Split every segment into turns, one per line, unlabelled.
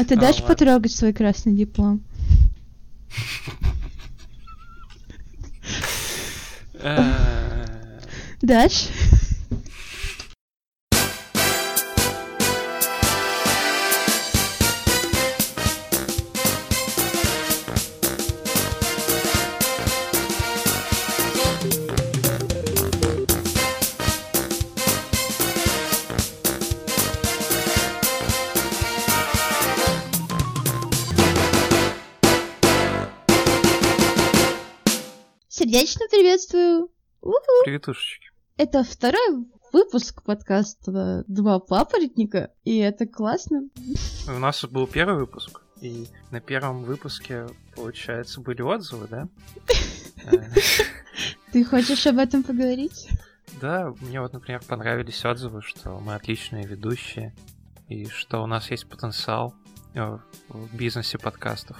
А ты
А,
дашь потрогать свой красный диплом?
Э,
Дашь?
Приветушечки.
Это второй выпуск подкаста «Два папоротника», и это классно.
У нас был первый выпуск, и на первом выпуске, получается, были отзывы, да?
Ты хочешь об этом поговорить?
Да, мне вот, например, понравились отзывы, что мы отличные ведущие, и что у нас есть потенциал э, в бизнесе подкастов.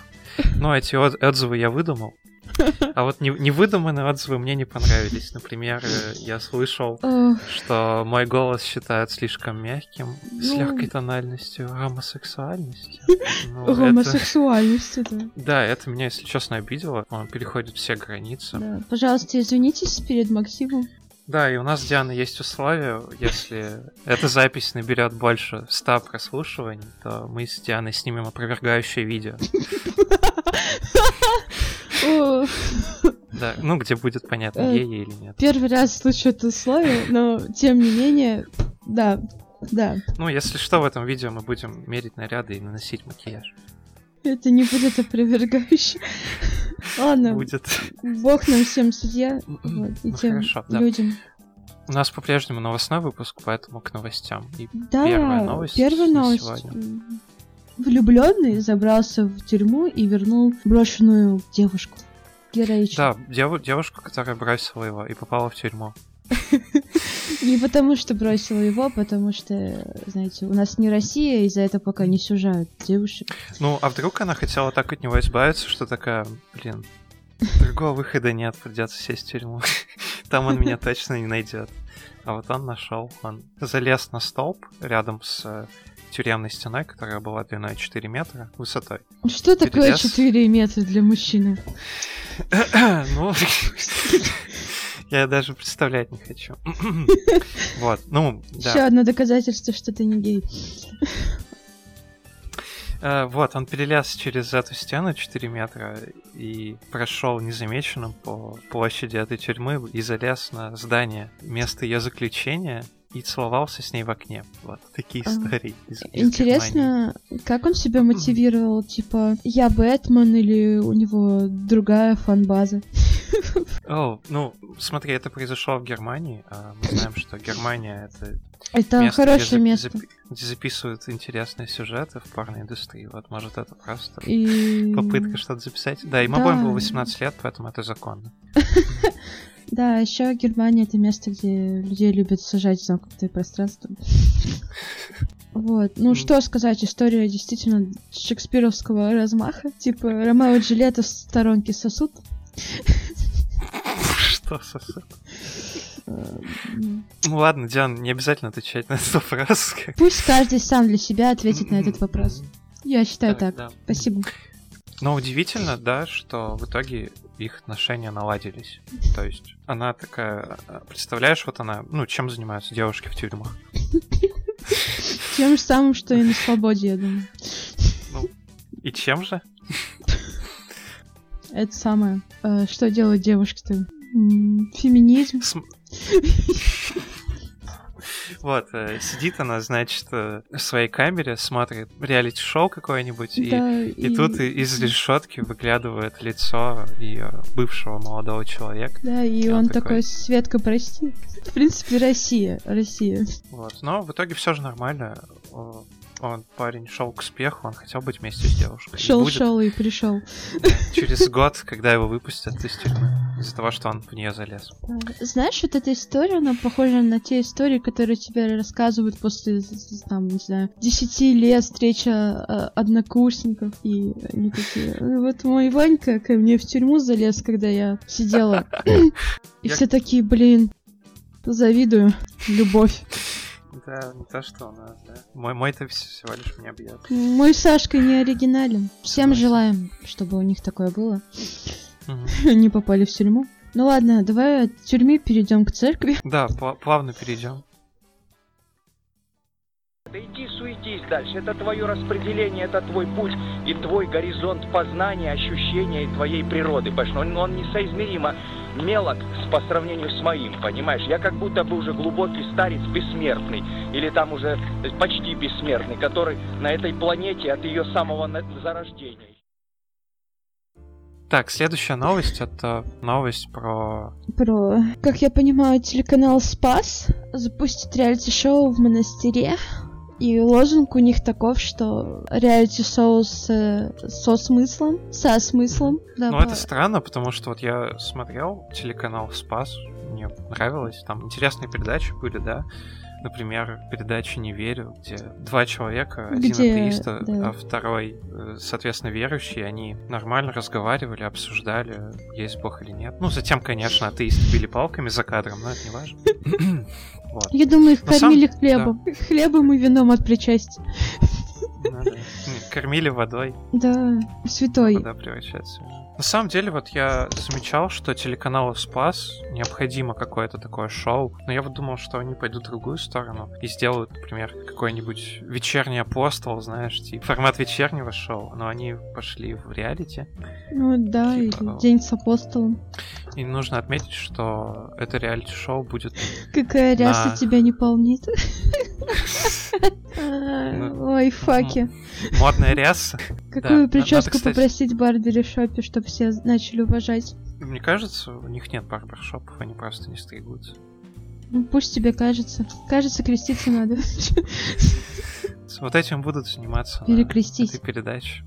Но эти от- отзывы я выдумал. А вот не- невыдуманные отзывы мне не понравились. Например, э, я слышал, что мой голос считают слишком мягким, с
Ну.
легкой тональностью гомосексуальности. Ну, это-
Гомосексуальность это.
Да, это меня, если честно, обидело. Он переходит все границы.
Да. Пожалуйста, извинитесь перед Максимом.
Да, и у нас, Диана, есть условие, если эта запись наберет больше 100 прослушиваний, то мы с Дианой снимем опровергающее видео. Да, ну, где будет понятно,
Э,
ей или нет.
Первый раз слышу это условие, но тем не менее, да, да.
Ну, если что, в этом видео мы будем мерить наряды и наносить макияж.
Это не будет опровергающе. Ладно,
Будет.
бог нам всем судья, вот, и
Ну,
тем
хорошо, да.
людям.
У нас по-прежнему новостной выпуск, поэтому к новостям. И
Да,
Первая новость
первая
на
новость.
сегодня.
Влюбленный забрался в тюрьму и вернул брошенную девушку. Героично.
Да, дев- девушка, которая бросила его и попала в тюрьму.
Не потому, что бросила его, а потому что, знаете, у нас не Россия, и за это пока не сужают девушек.
Ну, а вдруг она хотела так от него избавиться, что такая, блин, другого выхода нет, придется сесть в тюрьму. Там он меня точно не найдет. А вот он нашел, он залез на столб рядом с тюремной стеной, которая была длиной 4 метра, высотой.
Что такое
Перелез.
4 метра для мужчины?
Ну, я даже представлять не хочу. Вот, ну,
Еще
да.
одно доказательство, что ты не гей.
Э, Вот, он перелез через эту стену 4 метра и прошел незамеченным по площади этой тюрьмы и залез на здание места ее заключения и целовался с ней в окне. Вот такие
А.
истории. из- из Германии.
Интересно, как он себя мотивировал? Типа, я Бэтмен или у него другая фан-база?
О, ну, смотри, это произошло в Германии. а Мы знаем, что Германия это
Это
место,
хорошее
где,
место.
где записывают интересные сюжеты в порноиндустрии. Вот, может, это просто
И...
попытка что-то записать. Да, им
Да.
обоим было 18 лет, поэтому это законно.
Да, еще Германия это место, где людей любят сажать в замкнутое пространство. Вот. Ну, что сказать, история действительно шекспировского размаха. Типа, Ромео и Джульетта в сторонке сосут.
Что сосед?
М.
Ну ладно, Диан, не обязательно отвечать на этот вопрос.
Пусть каждый сам для себя ответит на этот вопрос. Я считаю так. Спасибо.
Но удивительно, да, что в итоге их отношения наладились. То есть она такая, а, представляешь, вот она, ну, чем занимаются девушки в тюрьмах?
Тем же самым, что и на свободе, я думаю.
И чем же?
Это самое. Э, Что делают девушки-то? Феминизм.
Вот, э, сидит она, значит, э, в своей камере, смотрит реалити-шоу какое-нибудь, и,
Да,
и тут и- из решетки выглядывает лицо ее бывшего молодого человека.
Да, и
И он
он
такой-
такой, Светка, прости. В принципе, Россия. Россия.
Вот. Но в итоге все же нормально. Он, парень, шел к успеху, он хотел быть вместе с девушкой. И
Шел,
будет
шел и пришел.
Через год, когда его выпустят из тюрьмы, из-за того, что он в нее залез.
Знаешь, вот эта история, она похожа на те истории, которые тебе рассказывают после, там, не знаю, 10 лет встреча однокурсников. И они такие, «Ну вот мой Ванька ко мне в тюрьму залез, когда я сидела. И все такие, блин, завидую. Любовь.
Да, не то, что у нас, да. Мой, мой-то всего лишь меня бьет.
Мой Сашка не оригинален. Всем желаем, чтобы у них такое было. Они попали в тюрьму. Ну ладно, давай от тюрьмы перейдем к церкви.
Да, пла- плавно перейдем.
Да иди суетись дальше, это твое распределение, это твой путь и твой горизонт познания, ощущения и твоей природы, понимаешь? Он, он несоизмеримо мелок по сравнению с моим, понимаешь? Я как будто бы уже глубокий старец бессмертный, или там уже почти бессмертный, который на этой планете от ее самого зарождения.
Так, следующая новость это новость про
Про, как я понимаю, телеканал Спас запустит реалити-шоу в монастыре. И лозунг у них таков, что реалити-шоу с, э, со смыслом, со смыслом. Да,
Ну,
по-
это странно, потому что вот я смотрел телеканал Спас, мне нравилось, там интересные передачи были, да. Например, передача «Не верю», где два человека, один
Где,
атеист, а-
да.
а второй, э, соответственно, верующий, они нормально разговаривали, обсуждали, есть Бог или нет. Ну, затем, конечно, атеисты били палками за кадром, но это не важно. Вот.
Я думаю, их кормили хлебом. Хлебом и вином от причастия.
Ну. Кормили водой.
Да, святой.
вода превращается. На самом деле, вот я замечал, что телеканалу Спас необходимо какое-то такое шоу, но я вот думал, что они пойдут в другую сторону и сделают, например, какой-нибудь вечерний апостол, знаешь, типа формат вечернего шоу, но они пошли в реалити.
Ну да,
Типа,
День с апостолом.
И нужно отметить, что это реалити-шоу будет...
Какая ряса
На-
тебя не полнит. А,
Ну,
Ой, факи.
Модная ряса.
Какую прическу
кстати-
попросить барбершопе, чтобы все начали уважать?
Мне кажется, у них нет барбершопов, они просто не стригутся.
Ну, пусть тебе кажется. Кажется, креститься надо.
Вот этим будут заниматься на
Перекрестись.
этой передаче.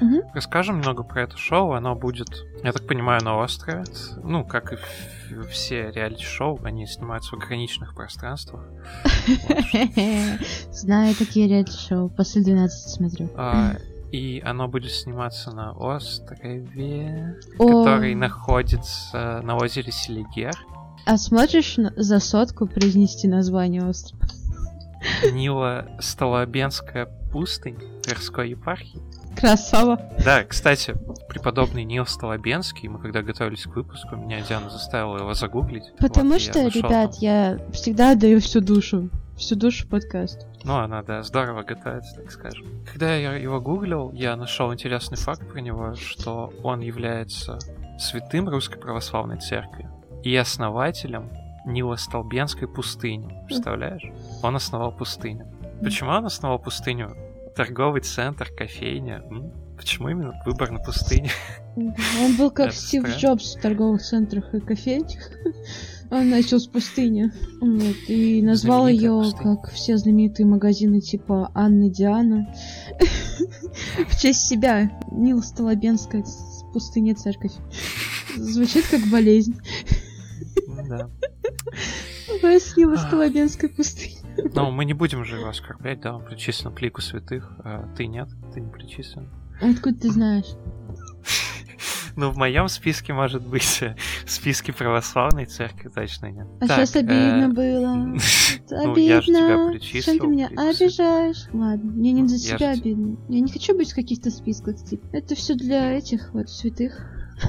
Мгм.
Расскажем немного про это шоу. Оно будет, я так понимаю, на острове. Ну, как и все реалити-шоу, они снимаются в ограниченных пространствах.
Знаю такие реалити-шоу. После 12 смотрю.
А, и оно будет сниматься на острове, который находится на озере Селигер.
А сможешь за сотку произнести название острова?
Нила Столобенская пустынь Тверской епархии.
Красава.
Да, кстати, преподобный Нил Столобенский, мы когда готовились к выпуску, меня Диана заставила его загуглить.
Потому
Вот, я
что,
нашел
ребят,
там.
я всегда отдаю всю душу. Всю душу подкаст.
Ну, она, да, здорово готовится, так скажем. Когда я его гуглил, я нашел интересный факт про него, что он является святым Русской Православной Церкви и основателем Нило-Столбенской пустыни. Представляешь? Он основал пустыню. Почему он основал пустыню? Торговый центр, кофейня. М? Почему именно выбор на пустыне?
Он был как
Это
Стив
странно.
Джобс в торговых центрах и кофейнях. Он начал с пустыни. Вот, и назвал ее,
пустыня.
как все знаменитые магазины типа Анны Диана. В честь себя. Нил Столобенская с пустыни церковь. Звучит как болезнь.
Ну Да.
Вас Нила Столобенская пустыня.
Но мы не будем же его оскорблять, да, он причислен к лику святых, а ты нет, ты не причислен.
Откуда ты знаешь?
Ну, в моем списке, может быть, в списке православной церкви точно нет.
А
Так,
сейчас обидно
э,
было.
Ну, я ж тебя причислил
Чем ты меня обижаешь? Ладно, мне не за себя обидно. Я не хочу быть в каких-то списках, типа. Это все для этих вот святых.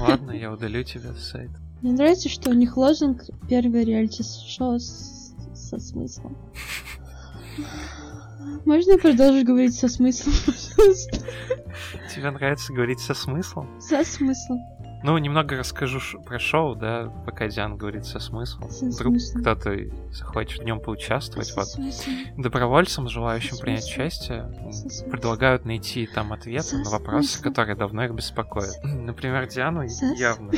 Ладно, я удалю тебя с сайта.
Мне нравится, что у них лозунг первое реалити-шоу со смыслом. Можно я продолжу говорить со смыслом, пожалуйста?
Тебе нравится говорить со смыслом?
Со смыслом.
Ну, немного расскажу про шоу, да, пока Диана говорит со смыслом.
Со
Вдруг кто-то захочет в нем поучаствовать.
Со
Вот
смыслом.
добровольцам, желающим
Со
принять участие, предлагают найти там ответы на вопросы,
смыслом.
которые давно их беспокоят. Например, Диану явно.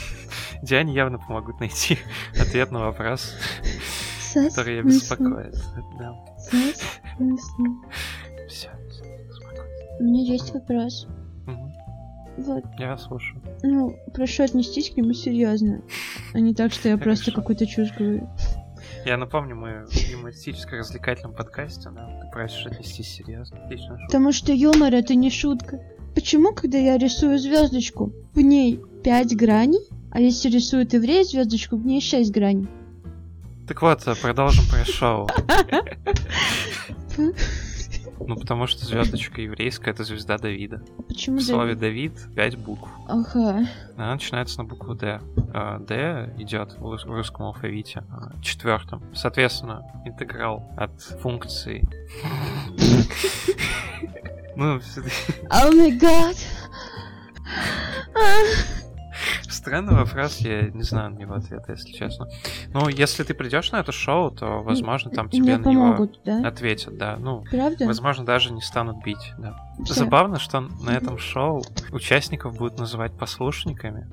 Диане явно помогут найти ответ на вопрос,
Смыслом.
беспокоит. Да, все.
У меня есть вопрос. Вот,
Я слушаю.
ну, прошу отнестись к нему серьезно. А не так, что я просто какую-то чушь говорю.
Я напомню, мы в юмористическо-развлекательном подкасте, да, ты просишь отнестись серьезно. Отлично. шутка.
Потому что юмор это не шутка. Почему, когда я рисую звездочку, в ней 5 граней, а если рисует еврей звездочку, в ней 6 граней?
Так вот, продолжим про шоу. Ну, потому что звездочка еврейская это звезда Давида.
Почему
В слове
Давид?
Давид пять букв.
Ага.
Она начинается на букву Д. А, Д идет в рус- в русском алфавите а, четвертым. Соответственно, интеграл от функции. Ну, всё-таки
О май гад.
Странный вопрос, я не знаю на него ответа, если честно. Ну, если ты придешь на это шоу, то, возможно, там тебе
Мне
на него
да?
ответят, да. Ну,
Правда?
возможно, даже не станут бить, да.
Всё.
Забавно, что на этом шоу участников будут называть послушниками.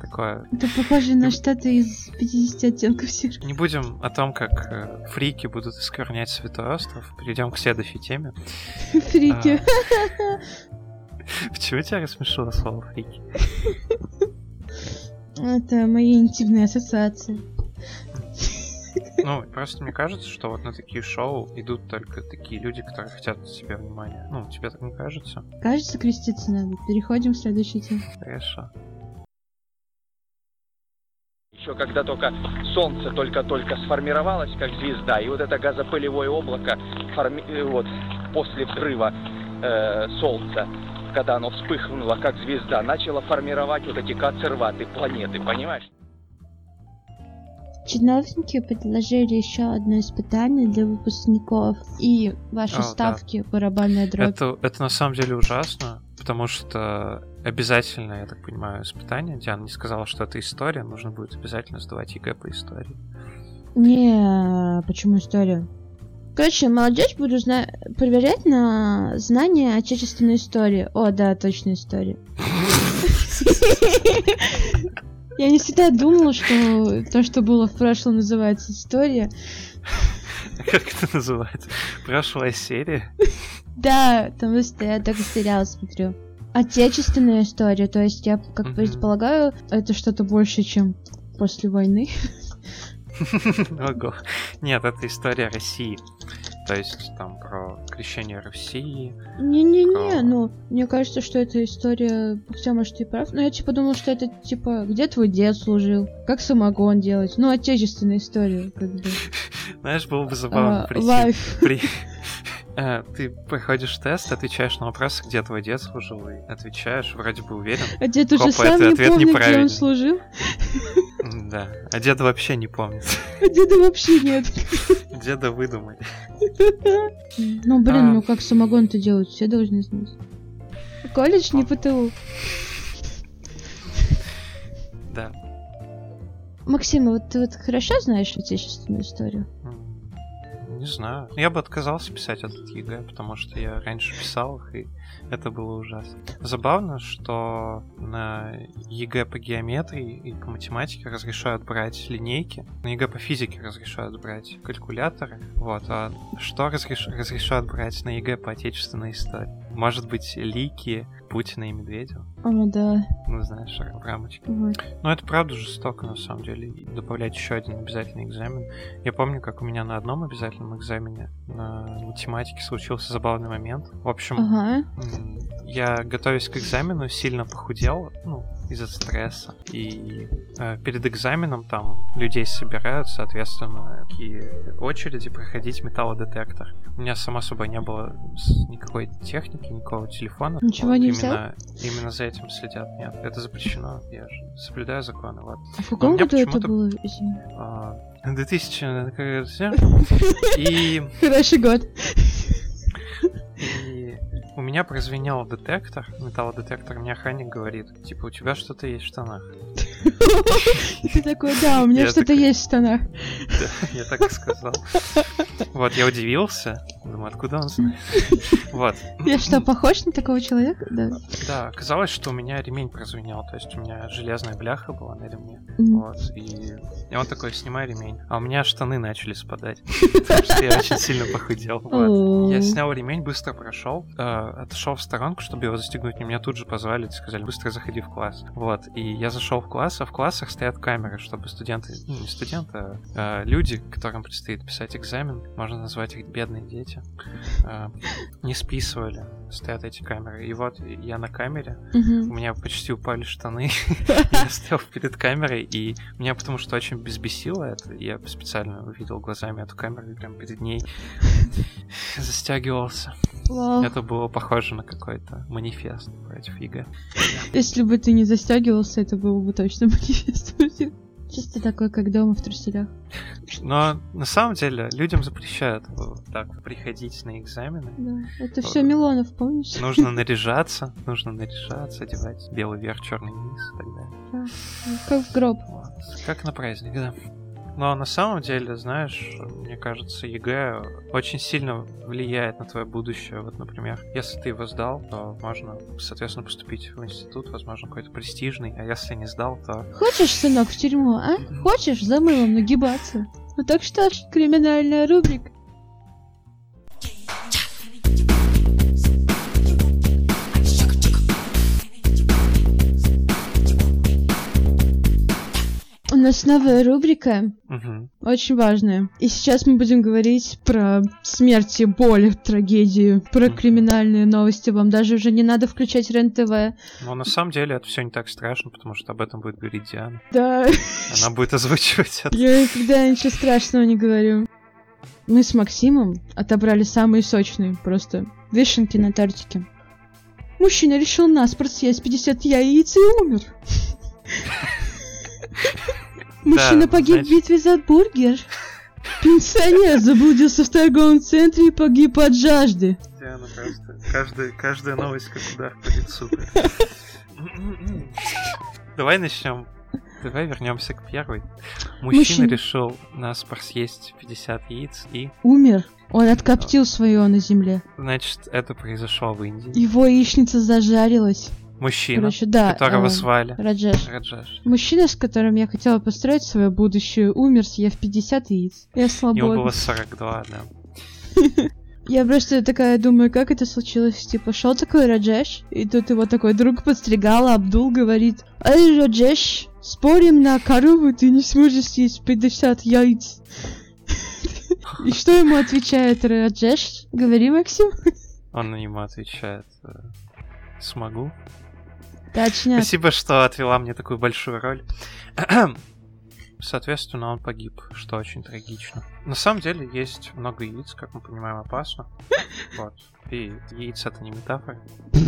Такое.
Это похоже на штаты из 50 оттенков серого.
Не будем о том, как э, фрики будут осквернять Святой Остров. Перейдем к следующей теме.
Фрики.
Почему тебя рассмешило слово фрики?
Это мои интимные ассоциации.
Ну, просто мне кажется, что вот на такие шоу идут только такие люди, которые хотят от себя внимания. Ну, тебе так не кажется?
Кажется, креститься надо. Переходим к следующей теме.
Хорошо.
Еще когда только Солнце только-только сформировалось как звезда, и вот это газопылевое облако форми- э, вот, после взрыва э, Солнца, когда оно вспыхнуло как звезда, начало формировать вот эти консерваты планеты, понимаешь?
Чиновники предложили еще одно испытание для выпускников. И ваши
О, да.
ставки барабанная дробь.
Это, это на самом деле ужасно, потому что обязательно, я так понимаю, испытание. Диана не сказала, что это история, нужно будет обязательно сдавать ЕГЭ по истории.
Не, почему история? Короче, молодежь будут зна- проверять на знание отечественной истории. О, да, точно история. Я не всегда думала, что то, что было в прошлом, называется история.
Как это называется? Прошлая серия?
Да, потому что я только сериал смотрю. Отечественная история, то есть я, как предполагаю, это что-то больше, чем после войны.
Ого. Нет, это история России. То есть там про крещение Руси.
Не-не-не,
А.
ну, мне кажется, что это история, хотя, может, ты прав, но я, типа, думал, что это, типа, где твой дед служил, как самогон делать, ну, отечественная история, как бы.
Знаешь, было бы забавно
А,
прийти.
Лайф.
При- Э, Ты проходишь тест, отвечаешь на вопросы, где твой дед служил, и отвечаешь, вроде бы уверен.
А дед уже
Хопа,
сам не помнит, где он служил,
Да. А деда вообще не помнит.
а деда вообще нет.
Деда выдумали.
Ну, блин,
А.
ну как самогон-то делать, все должны знать. Колледж не ПТУ.
Да.
Максим, а вот ты вот хорошо знаешь отечественную историю?
Не знаю. Я бы отказался писать этот ЕГЭ, потому что я раньше писал их, и это было ужасно. Забавно, что на ЕГЭ по геометрии и по математике разрешают брать линейки, на ЕГЭ по физике разрешают брать калькуляторы, вот, а что разреш- разрешают брать на ЕГЭ по отечественной истории? Может быть, лики Путина и Медведева?
О, да.
Ну, знаешь, в рамочке.
Вот.
Но это правда жестоко, на самом деле, добавлять еще один обязательный экзамен. Я помню, как у меня на одном обязательном экзамене на математике случился забавный момент. В общем,
Ага.
я, готовясь к экзамену, сильно похудел, ну, из-за стресса. И э, перед экзаменом там людей собирают, соответственно, такие очереди проходить металлодетектор. У меня, само собой, не было никакой техники, никакого телефона.
Ничего не
именно, именно за этим следят. Нет, это запрещено. Я же соблюдаю законы, вот.
А в каком году это было? Извини.
А, 2000... э, И
Хороший год.
И у меня прозвенел детектор, металлодетектор, мне охранник говорит, типа, у тебя что-то есть в штанах.
И ты такой, да, у меня что-то есть в штанах.
Я так и сказал. Вот, я удивился. Думаю, откуда он знает? Вот.
Я что, похож на такого человека? Да.
Да, оказалось, что у меня ремень прозвенел. То есть у меня железная бляха была на ремне. Вот. И, он такой, снимай ремень. А у меня штаны начали спадать. Потому что я очень сильно похудел. Я снял ремень, быстро прошел, э, отошел в сторонку, чтобы его застегнуть. И меня тут же позвали, сказали, быстро заходи в класс. Вот. И я зашел в класс, а в классах стоят камеры, чтобы студенты, ну, не студенты, а э, люди, которым предстоит писать экзамен, можно назвать их бедные дети, э, не списывали, стоят эти камеры. И вот я на камере, у меня почти упали штаны, я стоял перед камерой, и меня потому что очень бесило это, я специально увидел глазами эту камеру и прям перед ней застягивался.
Вау.
Это было похоже на какой-то манифест против ЕГЭ.
Если бы ты не застегивался, это было бы точно манифест. Чисто такой, как дома в труселях.
Но на самом деле людям запрещают вот так приходить на экзамены.
Да. Это все Милонов, помнишь?
Нужно наряжаться, нужно наряжаться, одевать белый верх, черный низ и так далее.
Как в гроб.
Вот. Как на праздник, да. Но на самом деле, знаешь, мне кажется, ЕГЭ очень сильно влияет на твое будущее. Вот, например, если ты его сдал, то можно, соответственно, поступить в институт, возможно, какой-то престижный, а если не сдал, то
Хочешь, сынок, в тюрьму, а? Хочешь за мылом нагибаться? Ну так что ж, криминальная рубрика. Нас новая рубрика,
Мгм.
очень важная. И сейчас мы будем говорить про смерти, боль, трагедию, про
Мгм.
криминальные новости. Вам даже уже не надо включать РЕН-ТВ.
Но на самом деле это все не так страшно, потому что об этом будет говорить Диана.
Да,
Она будет озвучивать это.
я никогда ничего страшного не говорю. Мы с Максимом отобрали самые сочные, просто вишенки на тортике. Мужчина решил наспорт съесть 50 яиц и умер. Мужчина погиб
значит-
в битве за бургер. Пенсионер заблудился в торговом центре и погиб от жажды.
Диана просто... Каждая, каждая новость как удар по лицу. Давай начнем. Давай вернемся к первой. Мужчина
Мужчина.
решил на спор съесть 50 яиц и,
Умер. Он откоптил свое на земле.
значит, это произошло в Индии.
Его яичница зажарилась.
Мужчина,
Короче, да.
которого
э,
звали
Раджеш.
Раджеш.
Мужчина, с которым я хотела построить свое будущее, умер, съев 50 яиц. Я
Ему
свободна.
было 42, да.
Я просто такая думаю, как это случилось? Типа, шел такой Раджеш, и тут его такой друг подстригал, а Абдул говорит, Эй, Раджеш, спорим на корову, ты не сможешь съесть 50 яиц. И что ему отвечает Раджеш? Говори, Максим.
Он ему отвечает, э, смогу.
Точно.
Спасибо, что отвела мне такую большую роль. Соответственно, он погиб, что очень трагично. На самом деле есть много яиц, как мы понимаем, опасно. Вот. И яйца это не метафора.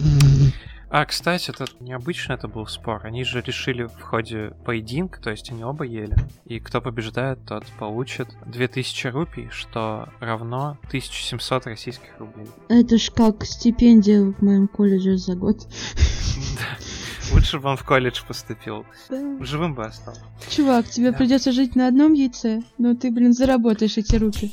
А, кстати, это необычно это был спор. Они же решили в ходе поединка, то есть они оба ели. И кто побеждает, тот получит 2000 рупий, что равно 1700 российских рублей.
Это ж как стипендия в моем колледже за год.
Лучше бы он в колледж поступил. Живым бы остался.
Чувак, тебе
Да.
придется жить на одном яйце, но ты, блин, заработаешь эти руки.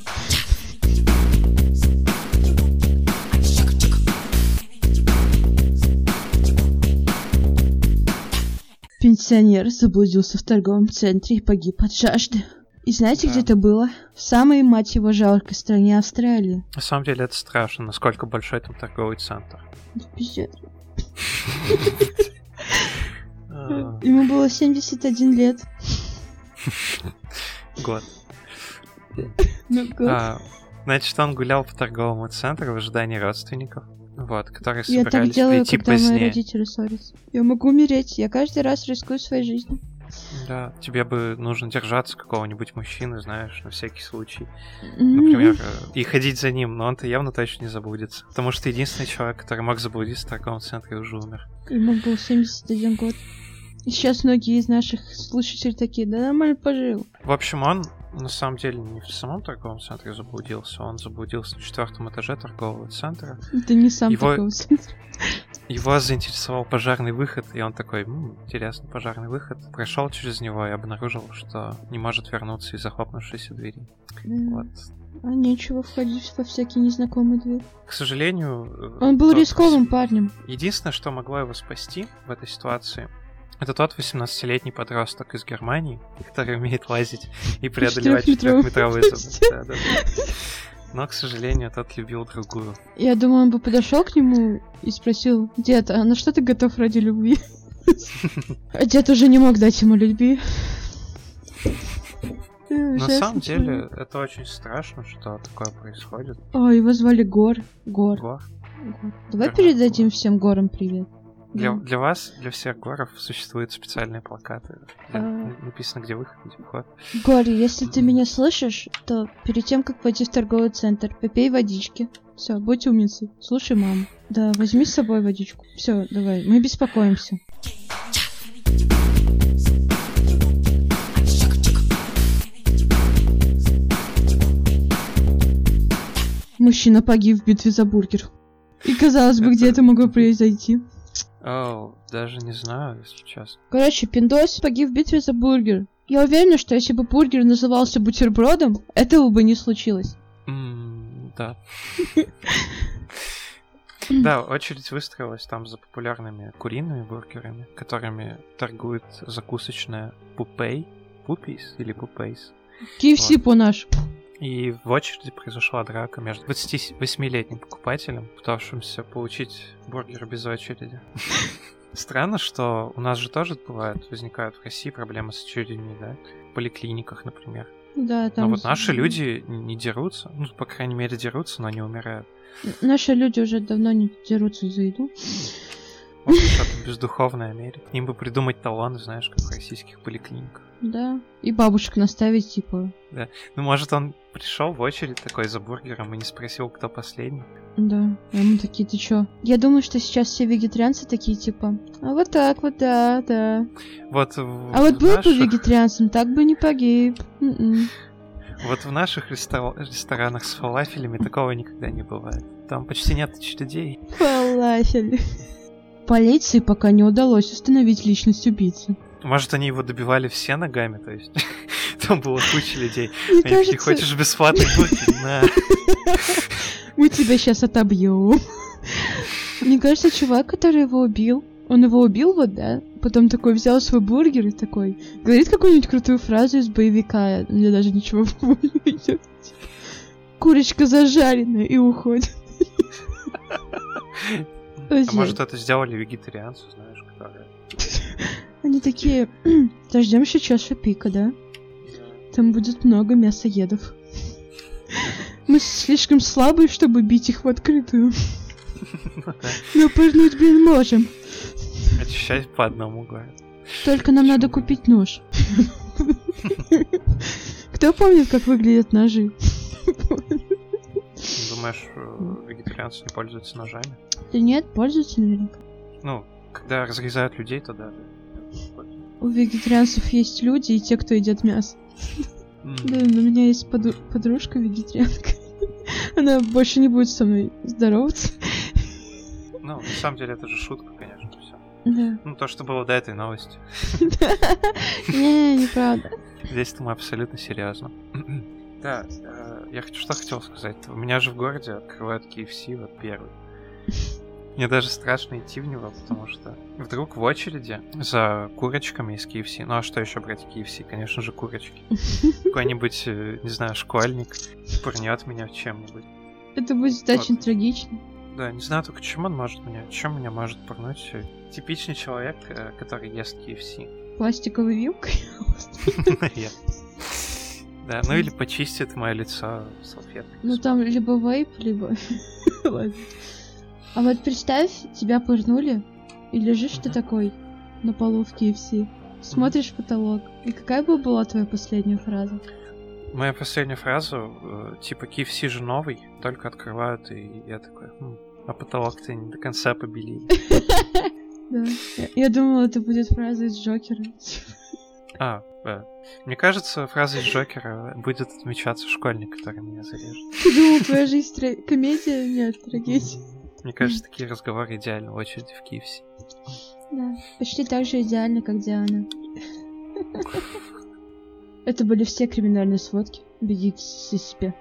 Пенсионер заблудился в торговом центре и погиб от жажды. И знаете,
Да.
где это было? В самой, мать его, жалкой стране Австралии.
На самом деле это страшно, насколько большой там торговый центр.
Пиздец. Ему было 71 лет.
Год.
Ну, год.
А, Значит, он гулял по торговому центру в ожидании родственников, вот, которые
Я так
собирались
делаю,
прийти
когда мои
позднее.
родители ссорятся. Я могу умереть. Я каждый раз рискую своей жизнью.
Да, тебе бы нужно держаться какого-нибудь мужчины, знаешь, на всякий случай. Например, э, и ходить за ним, но он-то явно точно не заблудится. Потому что единственный человек, который мог заблудиться в торговом центре, уже умер.
Ему был 71 год. Сейчас многие из наших слушателей такие, да нормально пожил.
В общем, он на самом деле не в самом торговом центре заблудился, он заблудился на четвертом этаже торгового центра.
Это не сам
Его-
такой центр.
Его заинтересовал пожарный выход, и он такой, «М, интересно, пожарный выход. Прошел через него и обнаружил, что не может вернуться из захлопнувшейся двери. Вот.
А нечего входить во всякие незнакомые двери.
К сожалению... э,
Он был
тот
рисковым парнем.
Единственное, что могло его спасти в этой ситуации, это тот 18-летний подросток из Германии, который умеет лазить и преодолевать да, да. Но, к сожалению, тот любил другую.
Я думаю, он бы подошел к нему и спросил, дед, а на что ты готов ради любви? А дед уже не мог дать ему любви.
На самом деле, это очень страшно, что такое происходит.
О, его звали Гор. Гор.
Гор.
Давай передадим всем горам привет.
Для, для вас, для всех горов, существуют специальные плакаты. где
А.
н- написано, где выход, где вход.
Гори, если ты меня слышишь, то перед тем, как войти в торговый центр, попей водички. Все, будь умницей. Слушай маму. Да, возьми с собой водичку. Все, давай, мы беспокоимся. Мужчина погиб в битве за бургер. И казалось бы, где
Это-
это могло произойти?
О, даже не знаю, если честно.
Короче, Пиндос погиб в битве за бургер. Я уверена, что если бы бургер назывался бутербродом, этого бы не случилось.
М, Да. Да, очередь выстроилась там за популярными куриными бургерами, которыми торгует закусочная Пупей. Popeyes или Popeyes.
KFC
Вот.
по-наш.
И в очереди произошла драка между 28-летним покупателем, пытавшимся получить бургер без очереди. Странно, что у нас же тоже бывает, возникают в России проблемы с очередями, да? В поликлиниках, например.
Да, там...
Но вот наши люди не дерутся, ну, по крайней мере, дерутся, но не умирают.
Наши люди уже давно не дерутся за еду.
Может, что-то бездуховное Америка. Им бы придумать талон, знаешь, как в российских поликлиниках.
Да. И бабушек наставить, типа...
Ну, может, он пришел в очередь такой за бургером и не спросил, кто последний.
Да. А мы такие, ты чё? Я думаю, что сейчас все вегетарианцы такие, типа... А вот так вот, да, да.
Вот в
А вот был бы
наших-
вегетарианцем, так бы не погиб. М-м.
Вот в наших рестора- ресторанах с фалафелями такого никогда не бывает. Там почти нет очередей.
Фалафель. Полиции пока не удалось установить личность убийцы.
Может, они его добивали все ногами, то есть там было куча людей.
Мне
Они такие,
кажется,
хочешь бесплатный бургер? На.
мы тебя сейчас отобьем. Мне кажется, чувак, который его убил, он его убил вот, да? Потом такой взял свой бургер и такой говорит какую-нибудь крутую фразу из боевика. Мне даже ничего не идет. Курочка зажаренная и уходит.
А может, это сделали вегетарианцы, знаешь, которые...
Они такие, дождем еще чашу пика, да? Там будет много мясоедов. Мы слишком слабые, чтобы бить их в открытую. Но пырнуть, блин, можем.
Очищать по одному, говорят.
Только нам надо купить нож. Кто помнит, как выглядят ножи?
Думаешь, э, вегетарианцы не пользуются ножами?
Да нет, пользуются наверняка.
Ну, когда разрезают людей, то да.
У вегетарианцев есть люди и те, кто едят мясо. Да, у меня есть подружка вегетарианка. Она больше не будет со мной здороваться.
Ну, на самом деле, это же шутка, конечно, все.
Да.
Ну, то, что было до этой новости.
Не, неправда.
Здесь-то мы абсолютно серьезно. Да, э, я хочу, что хотел сказать. У меня же в городе открывают KFC, вот первый. Мне даже страшно идти в него, потому что вдруг в очереди за курочками из KFC, ну а что еще брать KFC? Конечно же, курочки. Какой-нибудь, э, не знаю, школьник пырнет меня в чем-нибудь.
Это будет
Вот.
очень трагично.
Да, не знаю только, чем он может меня, чем меня может пырнуть э, типичный человек, э, который ест KFC.
Пластиковой вилкой.
Да, ну или почистит мое лицо салфеткой.
Ну там либо вейп, либо... Ладно. А вот представь, тебя пырнули, и лежишь ты такой на полу в KFC, смотришь в потолок. И какая бы была твоя последняя фраза?
Моя последняя фраза, э, типа KFC же новый, только открывают, и я такой, «Хм, а потолок-то не до конца побелили.
Да. Я, думала, это будет фраза из Джокера.
А, да. Мне кажется, фраза из Джокера будет отмечаться школьник, который меня зарежет.
Ты думал, твоя жизнь комедия? Нет, трагедия.
Мне кажется, такие разговоры идеальны в очереди в KFC.
Да. Почти так же идеально, как Диана. Это были все криминальные сводки. Бегите себе.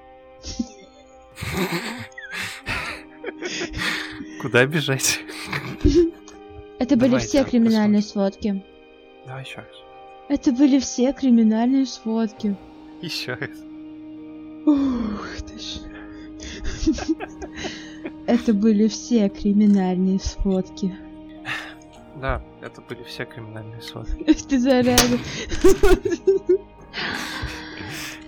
Куда бежать?
Это были все криминальные сводки.
Давай еще раз.
Это были все криминальные сводки.
Еще раз.
Ух ты ж. Это были все криминальные сводки.
Да, это были все криминальные сводки.
Ты зараза.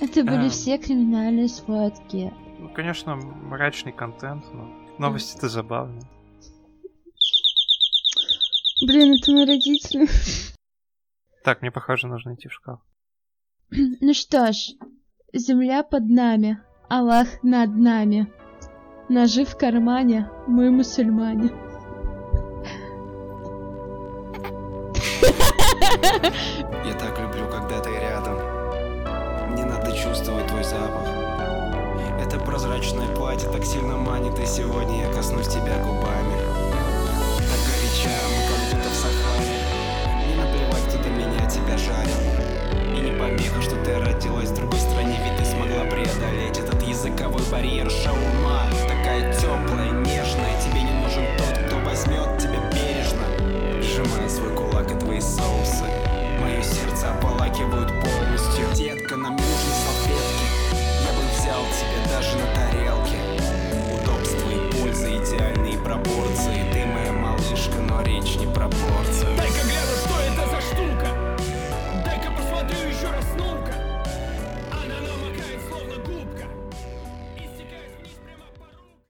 Это были
А.
все криминальные сводки.
Ну, конечно, мрачный контент, но новости-то забавные.
Блин, это мои родители.
Так, мне, похоже, нужно идти в шкаф.
Ну что ж, земля под нами, Аллах над нами. Ножи в кармане, мы мусульмане.
Я так люблю, когда ты рядом. Мне надо чувствовать твой запах. Это прозрачное платье так сильно манит, и сегодня я коснусь тебя губами. Так горяча, мы как будто в Сахаре. Не наплевать, кто до меня тебя жарил. И не помеха, что ты родилась в другой стране, ведь ты смогла преодолеть этот языковой барьер. Теплая